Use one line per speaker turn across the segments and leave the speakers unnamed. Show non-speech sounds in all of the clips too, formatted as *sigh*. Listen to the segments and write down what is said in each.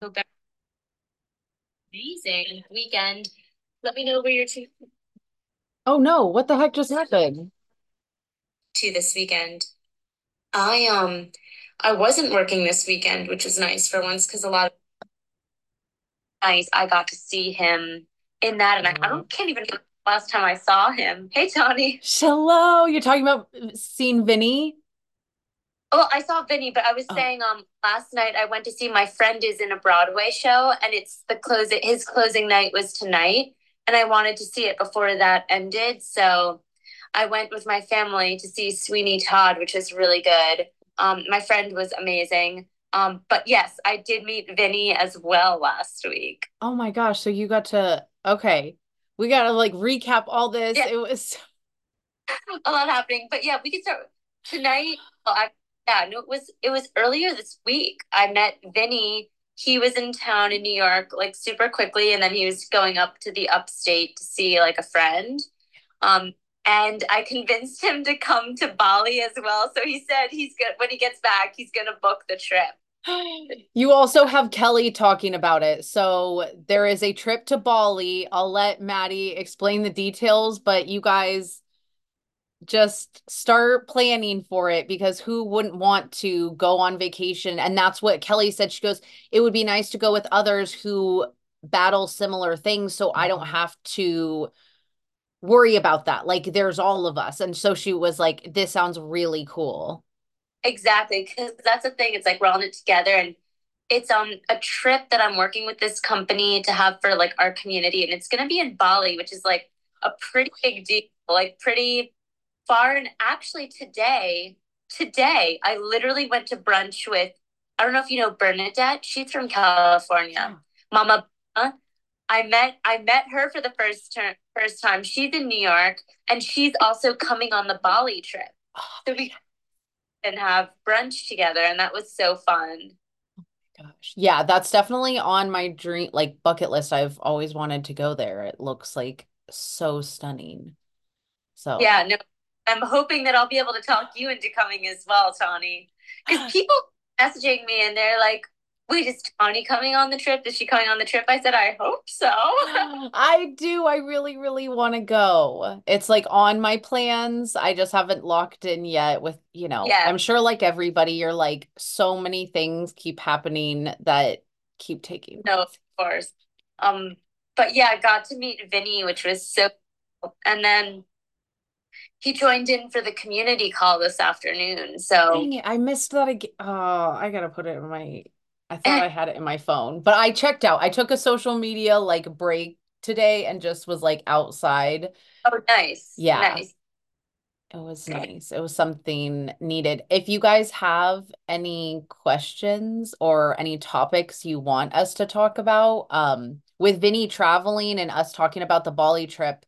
That amazing weekend. Let me know where you're to
Oh no, what the heck just happened?
to this weekend. I um I wasn't working this weekend, which was nice for once because a lot of nice I got to see him in that and I, I don't can't even remember the last time I saw him. Hey Tawnie.
Hello, you're talking about seeing Vinnie?
Oh, I saw Vinnie, but I was
Oh,
saying um last night I went to see my friend is in a Broadway show and it's the close his closing night was tonight and I wanted to see it before that ended. So I went with my family to see Sweeney Todd, which was really good. Um, my friend was amazing. Um, but yes, I did meet Vinnie as well last week.
oh my gosh, so you got to okay. We gotta like recap all this.
Yeah,
It was *laughs*
a lot happening. But yeah, we can start tonight. Well, I, yeah, no, it was it was earlier this week. I met Vinnie. He was in town in New York like super quickly, and then he was going up to the upstate to see like a friend. Um, and I convinced him to come to Bali as well. So he said he's good when he gets back, he's gonna book the trip.
you also have Kelly talking about it. So there is a trip to Bali. I'll let Maddie explain the details, but you guys just start planning for it because who wouldn't want to go on vacation? And that's what Kelly said. She goes, it would be nice to go with others who battle similar things so I don't have to worry about that. Like there's all of us. And so she was like, this sounds really cool.
Exactly, because that's the thing. It's like we're all in it together, and it's um a trip that I'm working with this company to have for like our community, and it's gonna be in Bali, which is like a pretty big deal, like pretty far. And actually, today, today I literally went to brunch with. I don't know if you know Bernadette. She's from California. Mama, I met I met her for the first term, first time. She's in New York, and she's also coming on the Bali trip.
Oh
So we and have brunch together, and that was so fun.
Oh my gosh. Yeah, that's definitely on my dream like bucket list. I've always wanted to go there. It looks like so stunning. So
Yeah, no, I'm hoping that I'll be able to talk you into coming as well, Tawnie. Because *sighs* people messaging me and they're like, "Wait, is Tawnie coming on the trip? Is she coming on the trip?" I said, "I hope so." *sighs*
I do. I really, really want to go. It's like on my plans. I just haven't locked in yet with, you know,
Yeah,
I'm sure like everybody, you're like so many things keep happening that keep taking.
no, of course. Um, but yeah, I got to meet Vinny, which was so. cool. And then he joined in for the community call this afternoon. So
it, I missed that again. Oh, I gotta put it in my, I thought I had it in my phone, but I checked out. I took a social media like break today and just was like outside.
oh, nice,
Yeah.
nice.
It was nice. It was something needed. If you guys have any questions or any topics you want us to talk about, um, with Vinnie traveling and us talking about the Bali trip,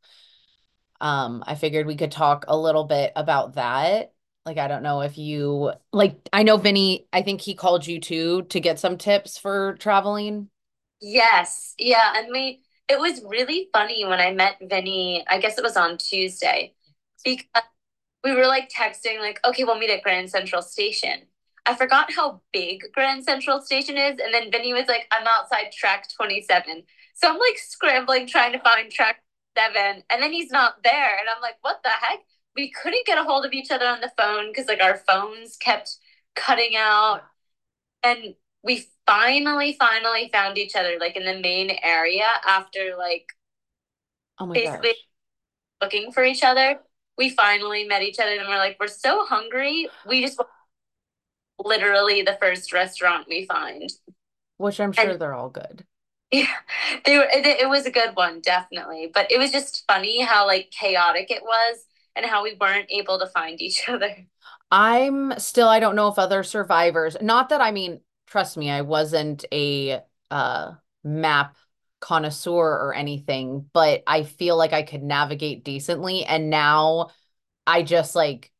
um, I figured we could talk a little bit about that. Like, I don't know if you like, I know Vinnie, I think he called you too to get some tips for traveling.
Yes. Yeah. And we, it was really funny when I met Vinnie, I guess it was on Tuesday, because we were like texting, like, okay, we'll meet at Grand Central Station. I forgot how big Grand Central Station is. And then Vinnie was like, I'm outside track 27. So I'm like scrambling trying to find track seven. And then he's not there. And I'm like, what the heck? We couldn't get a hold of each other on the phone because like our phones kept cutting out. And we finally, finally found each other like in the main area after like
Oh my
basically
gosh.
looking for each other. We finally met each other and we're like, we're so hungry. We just literally the first restaurant we find.
Which I'm sure
And
they're all good.
Yeah, they were, it, it was a good one, definitely. But it was just funny how like chaotic it was and how we weren't able to find each *laughs* other.
I'm still, I don't know if other survivors, not that I mean, trust me, I wasn't a uh map connoisseur or anything, but I feel like I could navigate decently. And now I just like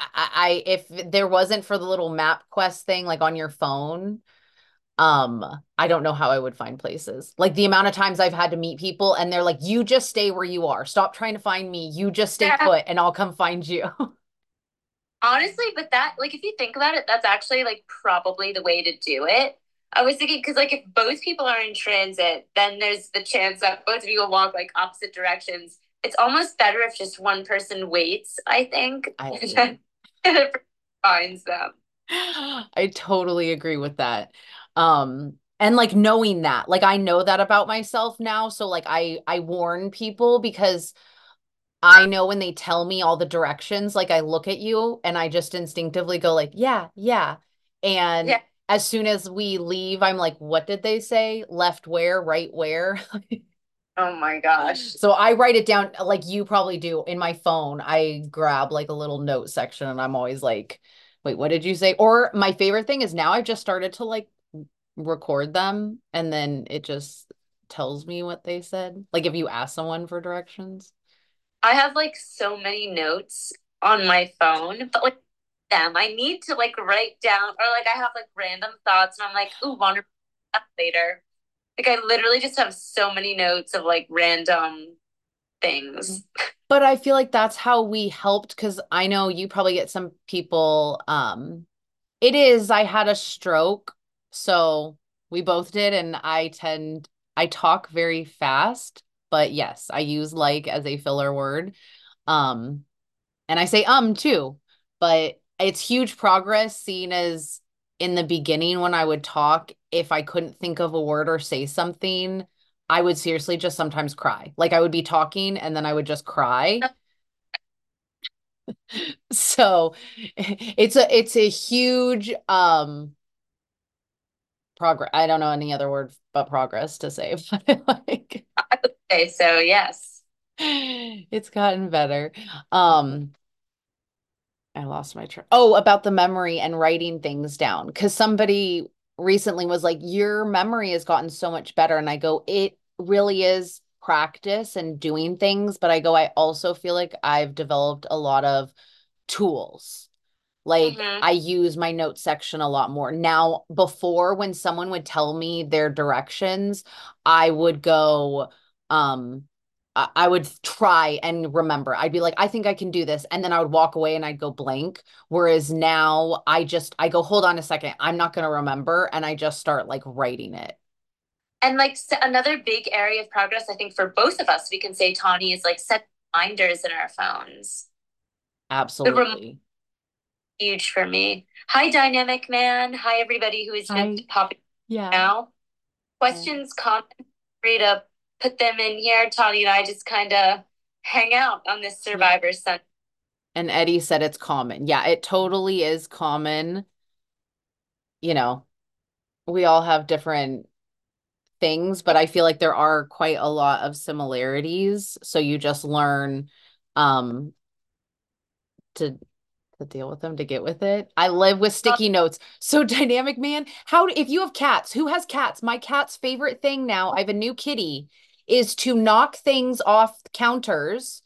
I, I if there wasn't for the little map quest thing like on your phone, um, I don't know how I would find places. Like the amount of times I've had to meet people and they're like, you just stay where you are. Stop trying to find me. You just stay
Yeah.
put and I'll come find you. *laughs*
Honestly, but that like if you think about it, that's actually like probably the way to do it. I was thinking because like if both people are in transit, then there's the chance that both of you will walk like opposite directions. It's almost better if just one person waits, I think.
I *laughs*
finds them. *laughs*
I totally agree with that. Um and like knowing that, like I know that about myself now, so like I I warn people because I know when they tell me all the directions, like I look at you and I just instinctively go like, yeah, yeah. And
Yeah.
as soon as we leave, I'm like, what did they say? Left where, right where? *laughs*
Oh my gosh.
So I write it down like you probably do in my phone. I grab like a little note section and I'm always like, wait, what did you say? Or my favorite thing is now I've just started to like record them and then it just tells me what they said. Like if you ask someone for directions.
I have like so many notes on my phone, but like them, I need to like write down or like I have like random thoughts and I'm like, ooh, wonder later. Like I literally just have so many notes of like random things.
But I feel like that's how we helped because I know you probably get some people. Um, it is, I had a stroke, so we both did, and I tend, I talk very fast, but yes, I use like as a filler word. Um, and I say um too, but it's huge progress seen as in the beginning when I would talk, if I couldn't think of a word or say something, I would seriously just sometimes cry. Like I would be talking and then I would just cry. *laughs* So *laughs* it's a it's a huge um progress. I don't know any other word but progress to say, *laughs* but like
Okay, so yes.
it's gotten better. Um I lost my train. Oh, about the memory and writing things down. Because somebody recently was like, Your memory has gotten so much better. And I go, It really is practice and doing things. But I go, I also feel like I've developed a lot of tools. Like
hmm
I use my note section a lot more. Now, before when someone would tell me their directions, I would go, um, I would try and remember. I'd be like, I think I can do this. And then I would walk away and I'd go blank. Whereas now I just I go, hold on a second, I'm not gonna remember. And I just start like writing it.
And like another big area of progress, I think for both of us, we can say, Tawnie, is like set reminders in our phones.
Absolutely.
Huge for me. Hi, Dynamic Man. Hi, everybody who is just popping
yeah.
now.
Yeah.
Questions, comments, free to put them in here. Tawnie and I just kind of hang out on this
Yeah.
Survivor Sunday.
And Eddie said it's common. Yeah, it totally is common. You know, we all have different things, but I feel like there are quite a lot of similarities. So you just learn um to to deal with them, to get with it. I live with sticky notes. So *laughs* dynamic man, how if you have cats, who has cats? My cat's favorite thing now, I have a new kitty, is to knock things off counters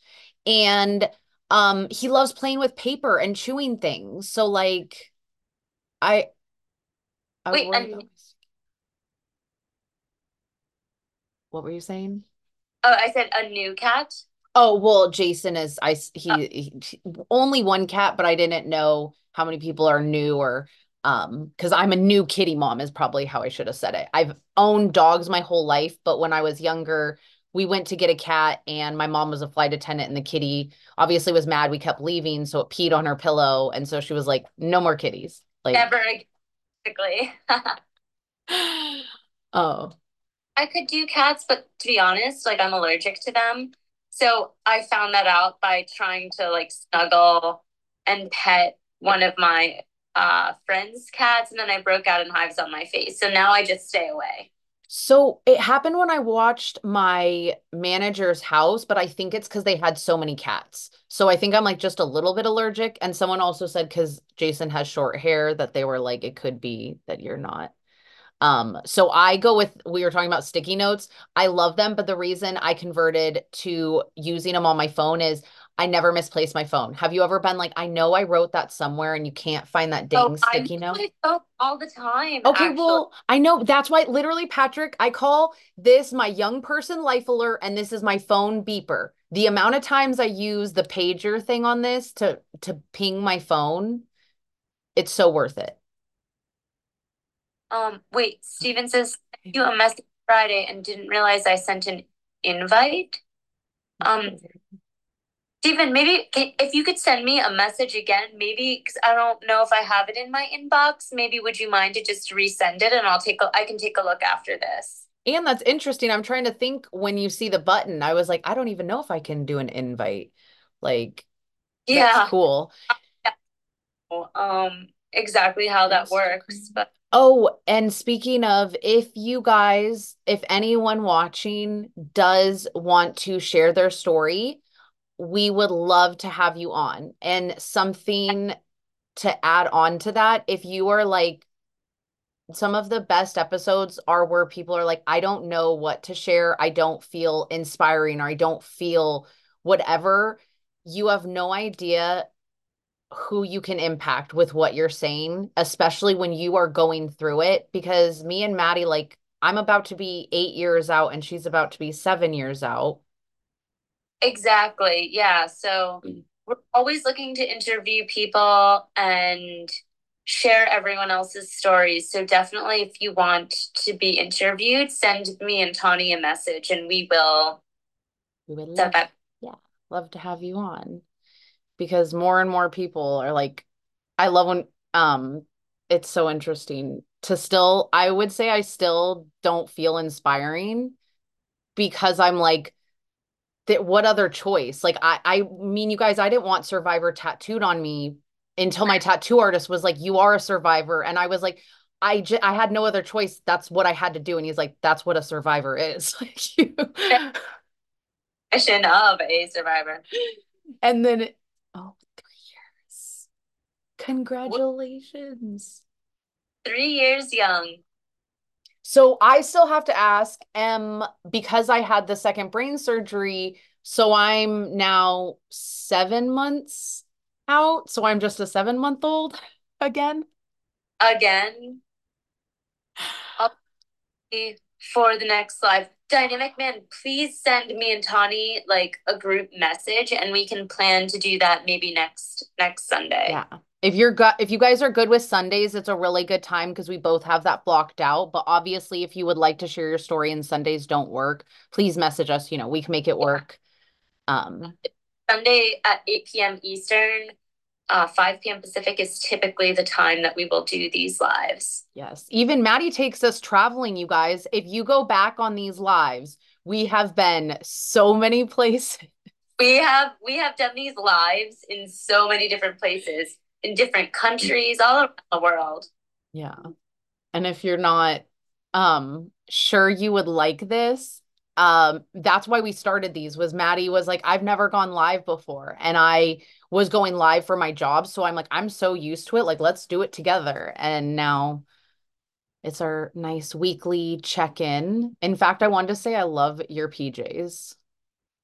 and um he loves playing with paper and chewing things. So like I I
wait,
about
and
what were you saying?
oh, I said a new cat.
Oh, well, Jason is I
Uh,
he, he only one cat, but I didn't know how many people are new or um because I'm a new kitty mom is probably how I should have said it. I've owned dogs my whole life, but when I was younger, we went to get a cat and my mom was a flight attendant and the kitty obviously was mad we kept leaving, so it peed on her pillow and so she was like, "No more kitties." Like,
never again, basically. *laughs* *laughs*
oh,
I could do cats, but to be honest, like I'm allergic to them. So I found that out by trying to like snuggle and pet one of my uh friend's cats, and then I broke out in hives on my face. So now I just stay away.
So it happened when I watched my manager's house, but I think it's because they had so many cats. So I think I'm like just a little bit allergic. And someone also said because Jason has short hair that they were like, it could be that you're not. Um, so I go with, we were talking about sticky notes. I love them, but the reason I converted to using them on my phone is I never misplace my phone. Have you ever been like, I know I wrote that somewhere and you can't find that
Oh,
dang
I
sticky note?
all the time,
Okay,
actually.
well, I know that's why literally, Patrick, I call this my young person life alert and this is my phone beeper. The amount of times I use the pager thing on this to to ping my phone, it's so worth it.
Um, wait, Steven says you a message Friday and didn't realize I sent an invite. Um, Stephen, maybe if you could send me a message again, maybe because I don't know if I have it in my inbox. Maybe would you mind to just resend it and I'll take a I can take a look after this.
And that's interesting. I'm trying to think when you see the button, I was like, I don't even know if I can do an invite. Like,
yeah,
cool.
Um, exactly how that works, but
Oh, and speaking of, if you guys, if anyone watching does want to share their story, we would love to have you on. And something to add on to that, if you are like, some of the best episodes are where people are like, I don't know what to share. I don't feel inspiring or I don't feel whatever. You have no idea who you can impact with what you're saying, especially when you are going through it. Because me and Maddie, like, I'm about to be eight years out and she's about to be seven years out.
Exactly. Yeah. So mm. we're always looking to interview people and share everyone else's stories. So definitely, if you want to be interviewed, send me and Tawnie a message and we will.
We would love, yeah, love to have you on because more and more people are like I love when um it's so interesting to still I would say I still don't feel inspiring because I'm like that what other choice? Like I I mean you guys I didn't want survivor tattooed on me until my tattoo artist was like you are a survivor. And I was like I j- I had no other choice. That's what I had to do. And he's like that's what a survivor is. *laughs* Like you
mission of a survivor.
And then. Congratulations.
Three years young.
So I still have to ask, um, because I had the second brain surgery, so I'm now seven months out. So I'm just a seven month old again.
Again. I'll be for the next live. Dynamic Man, please send me and Tawnie like a group message and we can plan to do that maybe next next Sunday.
Yeah. If you're good if you guys are good with Sundays, it's a really good time because we both have that blocked out. But obviously, if you would like to share your story and Sundays don't work, please message us. You know, we can make it work. Um
Sunday at 8 p.m. Eastern uh, 5 p.m. Pacific is typically the time that we will do these lives.
Yes. Even Maddie takes us traveling, you guys. If you go back on these lives, we have been so many *laughs* places.
We have we have done these lives in so many different places, in different countries, all around the world.
Yeah. And if you're not um sure you would like this, um that's why we started these was Maddie was like I've never gone live before and I was going live for my job. So I'm like, I'm so used to it. Like, let's do it together. And now it's our nice weekly check in. In fact, I wanted to say I love your PJs.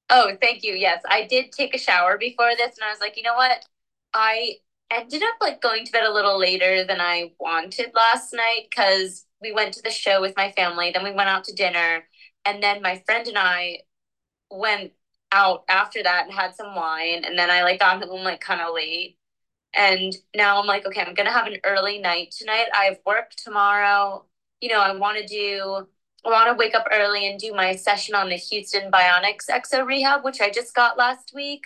Oh, thank you. Yes, I did take a shower before this, and I was like, you know what? I ended up like going to bed a little later than I wanted last night because we went to the show with my family. Then we went out to dinner, and then my friend and I went out after that and had some wine and then I like got home like kind of late. And now I'm like, okay, I'm gonna have an early night tonight. I have work tomorrow. You know, I want to do I want to wake up early and do my session on the Houston Bionics Exo Rehab, which I just got last week.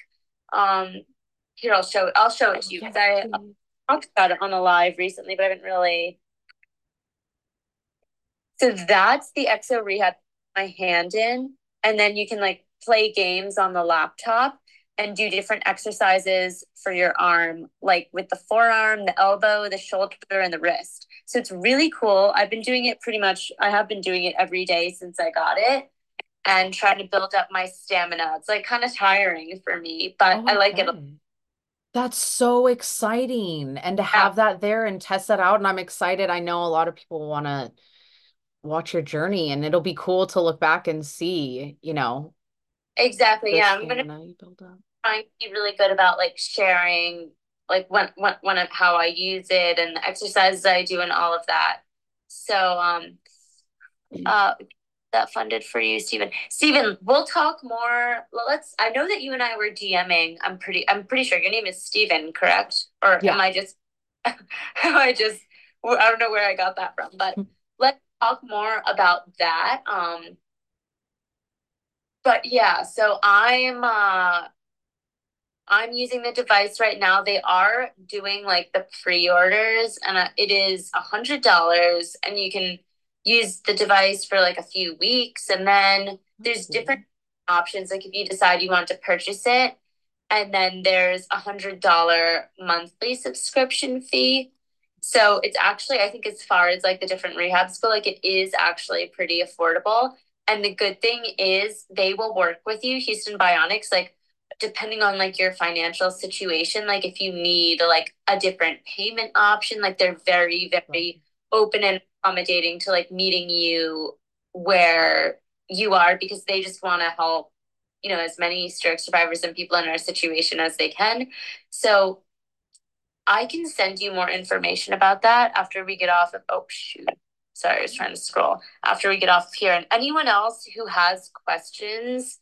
Um, here I'll show it. I'll show it to you because I talked about it on a live recently, but I haven't really. So that's the Exo Rehab. My hand in, and then you can like play games on the laptop and do different exercises for your arm, like with the forearm, the elbow, the shoulder, and the wrist. So it's really cool. I've been doing it pretty much, I have been doing it every day since I got it and trying to build up my stamina. It's like kind of tiring for me, but oh, I like it.
That's so exciting. And to have yeah. that there and test that out. And I'm excited. I know a lot of people want to watch your journey and it'll be cool to look back and see, you know,
Exactly. Yeah. I'm gonna try to be really good about like sharing like when when when how I use it and the exercises I do and all of that. So um uh that funded for you, Stephen. Stephen, we'll talk more. Let's I know that you and I were DMing. I'm pretty I'm pretty sure your name is Stephen, correct? Or yeah. *laughs* am I just am I just I don't know where I got that from, but let's talk more about that. Um, but yeah, so I'm uh I'm using the device right now. They are doing like the pre-orders and uh, it is a hundred dollars and you can use the device for like a few weeks and then there's different options. Like if you decide you want to purchase it and then there's a hundred dollar monthly subscription fee. So it's actually, I think as far as like the different rehabs go, like it is actually pretty affordable. And the good thing is they will work with you, Houston Bionics, like depending on like your financial situation, like if you need like a different payment option, like they're very, very open and accommodating to like meeting you where you are because they just want to help, you know, as many stroke survivors and people in our situation as they can. So I can send you more information about that after we get off of oh shoot. Sorry, I was trying to scroll. After we get off here. And anyone else who has questions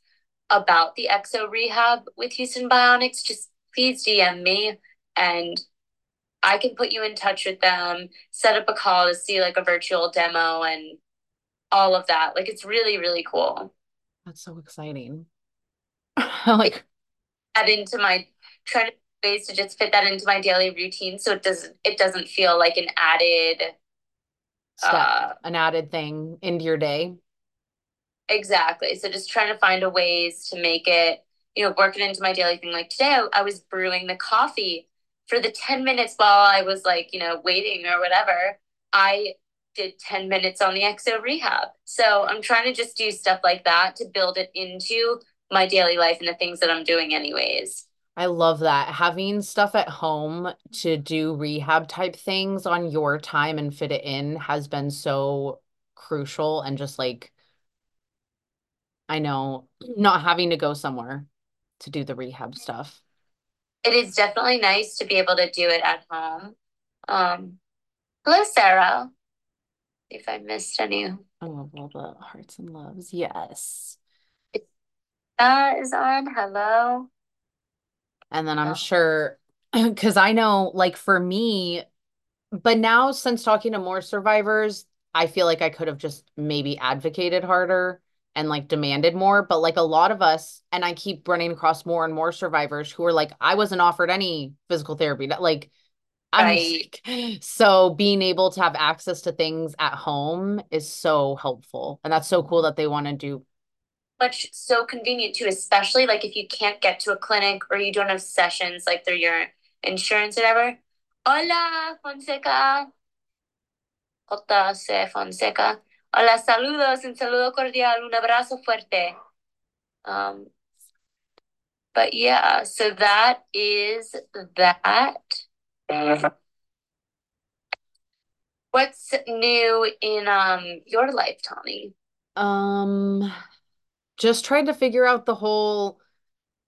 about the exo rehab with Houston Bionics, just please DM me and I can put you in touch with them, set up a call to see like a virtual demo and all of that. Like it's really, really cool.
That's so exciting. *laughs* like
add into my try to ways to just fit that into my daily routine so it doesn't it doesn't feel like an added
step, uh, an added thing into your day.
Exactly. So just trying to find a ways to make it, you know, work it into my daily thing. Like today, I, I was brewing the coffee for the 10 minutes while I was like, you know, waiting or whatever. I did 10 minutes on the exo rehab. So I'm trying to just do stuff like that to build it into my daily life and the things that I'm doing, anyways.
I love that. Having stuff at home to do rehab type things on your time and fit it in has been so crucial and just like I know not having to go somewhere to do the rehab stuff.
It is definitely nice to be able to do it at home. Um, hello, Sarah. If I missed any.
Oh, all the hearts and loves. Yes.
That is on. Hello.
And then I'm oh. sure, *clears throat* because I know, like for me, but now since talking to more survivors, I feel like I could have just maybe advocated harder and like demanded more. But like a lot of us, and I keep running across more and more survivors who are like, I wasn't offered any physical therapy. Like, I'm right. sick. *gasps* So being able to have access to things at home is so helpful. And that's so cool that they want to do.
Much so convenient too, especially like if you can't get to a clinic or you don't have sessions like through your insurance or whatever. Hola, Fonseca. J.C. Fonseca. Hola, saludos, un saludo cordial, un abrazo fuerte. Um, but yeah, so that is that. What's new in um your life, Tawnie?
Um, just trying to figure out the whole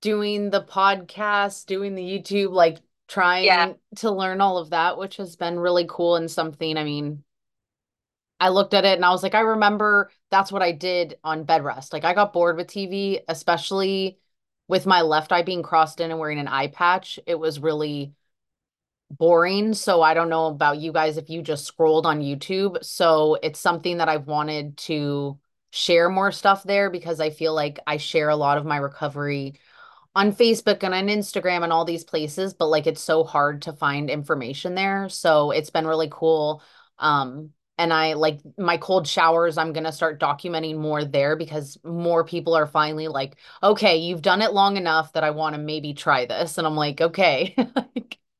doing the podcast, doing the YouTube, like trying yeah. to learn all of that, which has been really cool and something. I mean, I looked at it and I was like, I remember that's what I did on bed rest. Like I got bored with TV, especially with my left eye being crossed in and wearing an eye patch. It was really boring. So I don't know about you guys if you just scrolled on YouTube. So it's something that I've wanted to share more stuff there because I feel like I share a lot of my recovery on Facebook and on Instagram and all these places, but like it's so hard to find information there. So it's been really cool. Um, and I like my cold showers, I'm going to start documenting more there because more people are finally like, okay, you've done it long enough that I want to maybe try this. And I'm like, okay,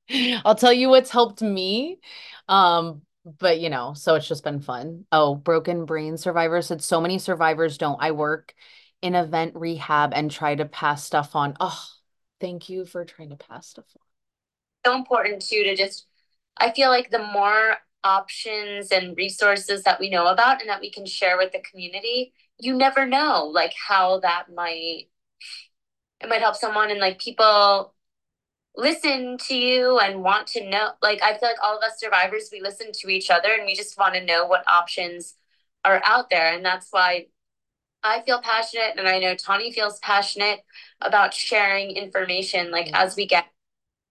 *laughs* I'll tell you what's helped me. Um, but you know, so it's just been fun. Oh, broken brain survivor said so many survivors don't. I work in event rehab and try to pass stuff on. Oh, thank you for trying to pass stuff on.
So important too to just I feel like the more options and resources that we know about and that we can share with the community you never know like how that might it might help someone and like people listen to you and want to know like i feel like all of us survivors we listen to each other and we just want to know what options are out there. And that's why i feel passionate and i know tawnie feels passionate about sharing information like mm-hmm. as we get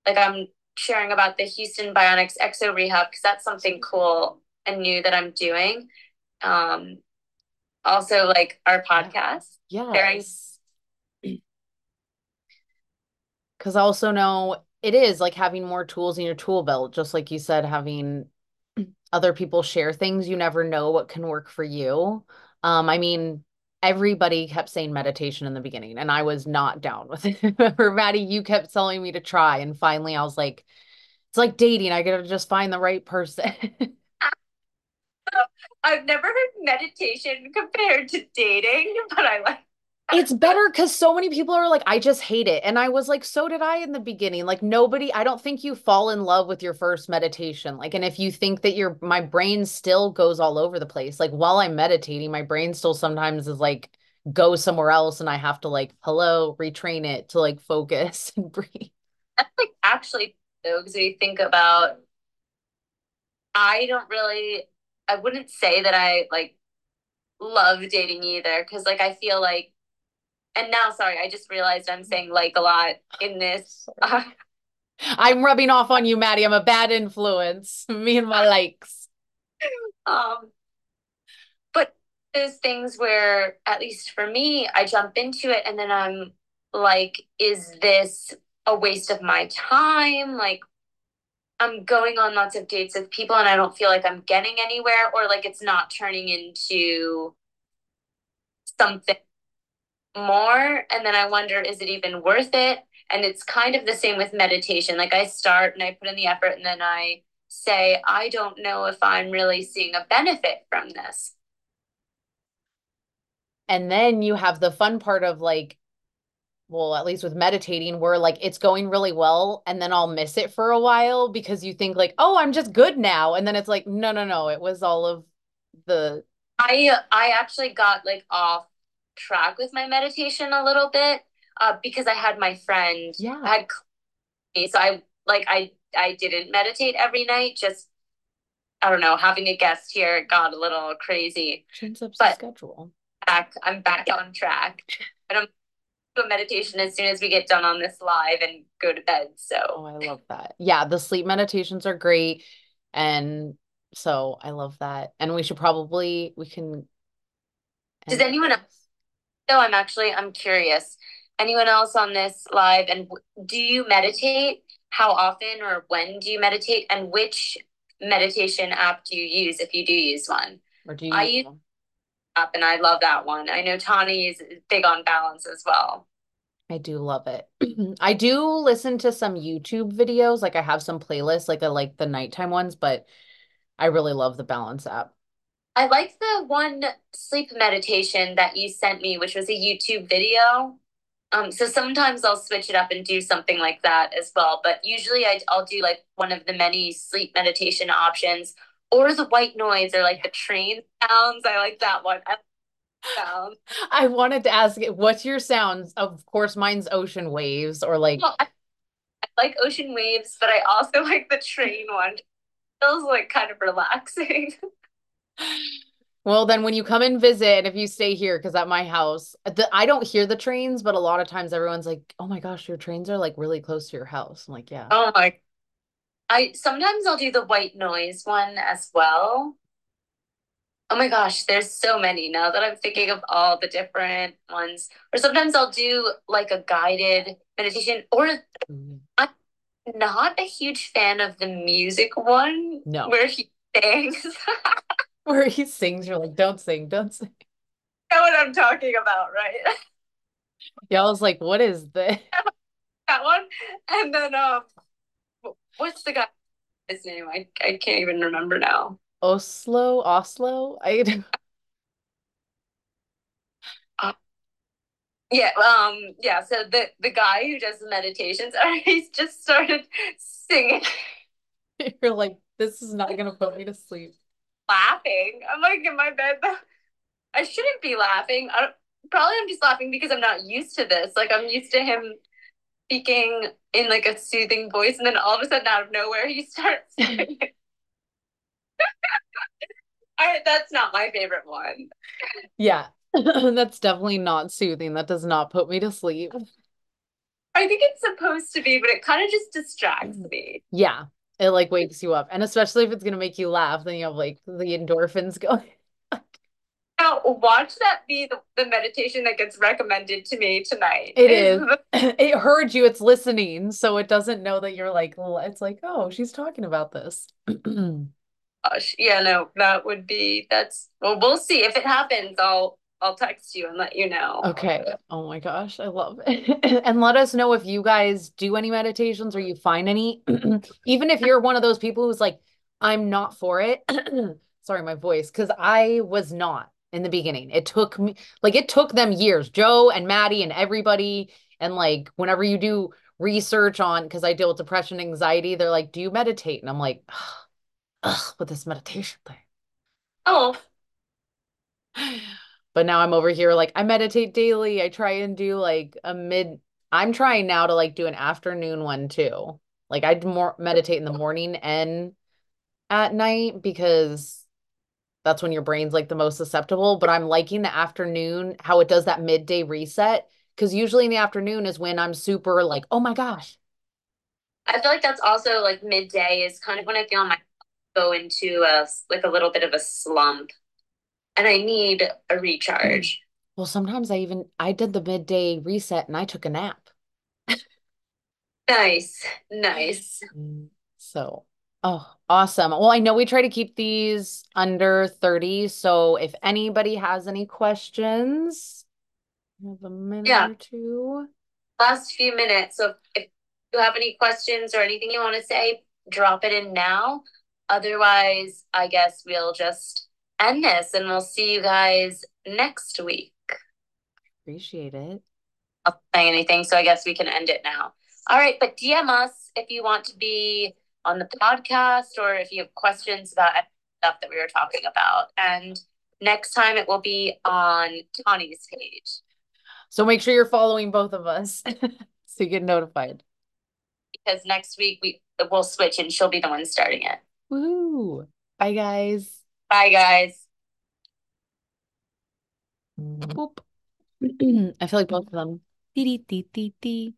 like i'm sharing about the Houston Bionics Exo Rehab because that's something cool and new that I'm doing. Um, also, like our podcast.
Yeah. Yes. *clears throat* Because I also know it is like having more tools in your tool belt, just like you said, having other people share things. You never know what can work for you. Um, I mean, everybody kept saying meditation in the beginning, and I was not down with it. *laughs* Remember, Maddie, you kept telling me to try, and finally I was like, it's like dating. I gotta just find the right person. *laughs*
I've never heard meditation compared to dating, *laughs* but I like
it's better because so many people are like, I just hate it. And I was like, so did I in the beginning. Like, nobody, I don't think you fall in love with your first meditation. Like, and if you think that your, my brain still goes all over the place, like while I'm meditating, my brain still sometimes is like, go somewhere else and I have to like, hello, retrain it to like focus *laughs* and breathe.
That's like actually, though, because we think about, I don't really, I wouldn't say that I like love dating either. Cause like, I feel like, and now, sorry, I just realized I'm saying like a lot in this. *laughs*
I'm rubbing off on you, Maddie. I'm a bad influence. *laughs* Me and my likes.
Um, but there's things where, at least for me, I jump into it and then I'm like, is this a waste of my time? Like, I'm going on lots of dates with people and I don't feel like I'm getting anywhere or like it's not turning into something more and then I wonder is it even worth it? And it's kind of the same with meditation. Like I start and I put in the effort and then I say I don't know if I'm really seeing a benefit from this.
And then you have the fun part of like well, at least with meditating, where like it's going really well and then I'll miss it for a while because you think like, oh, I'm just good now. And then it's like, no, no, no, it was all of the
I I actually got like off track with my meditation a little bit uh, because I had my friend
yeah.
Had so I like I I didn't meditate every night just I don't know having a guest here got a little crazy.
Up but schedule.
back I'm back on track. And I'm do meditation as soon as we get done on this live and go to bed so.
Oh I love that. Yeah the sleep meditations are great and so I love that. And we should probably we can
does anyone else so I'm actually I'm curious. Anyone else on this live? And do you meditate? How often or when do you meditate? And which meditation app do you use if you do use one?
Or do you?
I use app and I love that one. I know Tawnie is big on balance as well.
I do love it. *clears throat* I do listen to some YouTube videos. Like I have some playlists, like I like the nighttime ones, but I really love the balance app.
I like the one sleep meditation that you sent me, which was a YouTube video. Um, so sometimes I'll switch it up and do something like that as well. But usually I, I'll do like one of the many sleep meditation options or the white noise or like the train sounds. I like that one. I
sound. I wanted to ask, what's your sounds? Of course, mine's ocean waves or like. Well, I,
I like ocean waves, but I also *laughs* like the train one. It feels like kind of relaxing. *laughs*
Well, then when you come and visit, if you stay here, because at my house, the, I don't hear the trains, but a lot of times everyone's like, "Oh my gosh, your trains are like really close to your house." I'm like, "Yeah."
Oh my! I sometimes I'll do the white noise one as well. Oh my gosh, there's so many now that I'm thinking of all the different ones. Or sometimes I'll do like a guided meditation, or mm-hmm. I'm not a huge fan of the music one.
No,
where he *laughs* sings. *laughs* *laughs*
where he sings, you're like, don't sing, don't sing.
You know what I'm talking about, right?
Yeah, I was like, what is this? *laughs*
that one. And then um what's the guy his name? I, I can't even remember now.
Oslo, Oslo? I *laughs*
uh, yeah, um, yeah. So the the guy who does the meditations, he's just started singing.
You're like, this is not gonna put me to sleep
laughing. I'm like in my bed. I shouldn't be laughing. I don't, probably I'm just laughing because I'm not used to this. Like I'm used to him speaking in like a soothing voice, and then all of a sudden, out of nowhere, he starts. *laughs* *laughs* I, that's not my favorite one.
Yeah, *laughs* that's definitely not soothing. That does not put me to sleep.
I think it's supposed to be, but it kind of just distracts mm. me.
Yeah, it like wakes you up. And especially if it's gonna make you laugh, then you have like the endorphins *laughs* going.
Now, watch that be the, the meditation that gets recommended to me tonight.
It is. *laughs* *clears throat* It heard you, it's listening, so it doesn't know that you're like, it's like, oh, she's talking about this. *clears throat*
Gosh, yeah, no, that would be that's well, we'll see if it happens. I'll I'll text you and let you know.
Okay. Oh my gosh, I love it. *laughs* and let us know if you guys do any meditations or you find any. *clears throat* Even if you're one of those people who's like, I'm not for it. *clears throat* Sorry, my voice, because I was not in the beginning. It took me like it took them years. Joe and Maddie and everybody. And like whenever you do research on because I deal with depression, anxiety, they're like, Do you meditate? And I'm like, ugh, with this meditation thing.
Oh. *sighs* *sighs* *laughs*
But now I'm over here like I meditate daily. I try and do like a mid I'm trying now to like do an afternoon one too. Like I'd more meditate in the morning and at night because that's when your brain's like the most susceptible. But I'm liking the afternoon, how it does that midday reset. Cause usually in the afternoon is when I'm super like, oh my gosh.
I feel like that's also like midday is kind of when I feel my go into a like a little bit of a slump and I need a recharge. Mm.
Well, sometimes I even I did the midday reset and I took a nap.
nice. Nice.
So, oh, awesome. Well, I know we try to keep these under 30, so if anybody has any questions, have a minute yeah. or two.
Last few minutes. So if you have any questions or anything you want to say, drop it in now. Otherwise, I guess we'll just end this and we'll see you guys next week.
Appreciate it.
I'll say anything, so I guess we can end it now. All right, but DM us if you want to be on the podcast or if you have questions about stuff that we were talking about. And next time it will be on Tawnie's page.
So make sure you're following both of us *laughs* so you get notified.
Because next week we we'll switch and she'll be the one starting it.
Woo! Bye guys.
Bye, guys. Mm.
Boop. *clears throat* I feel like both of them. Dee dee dee dee dee.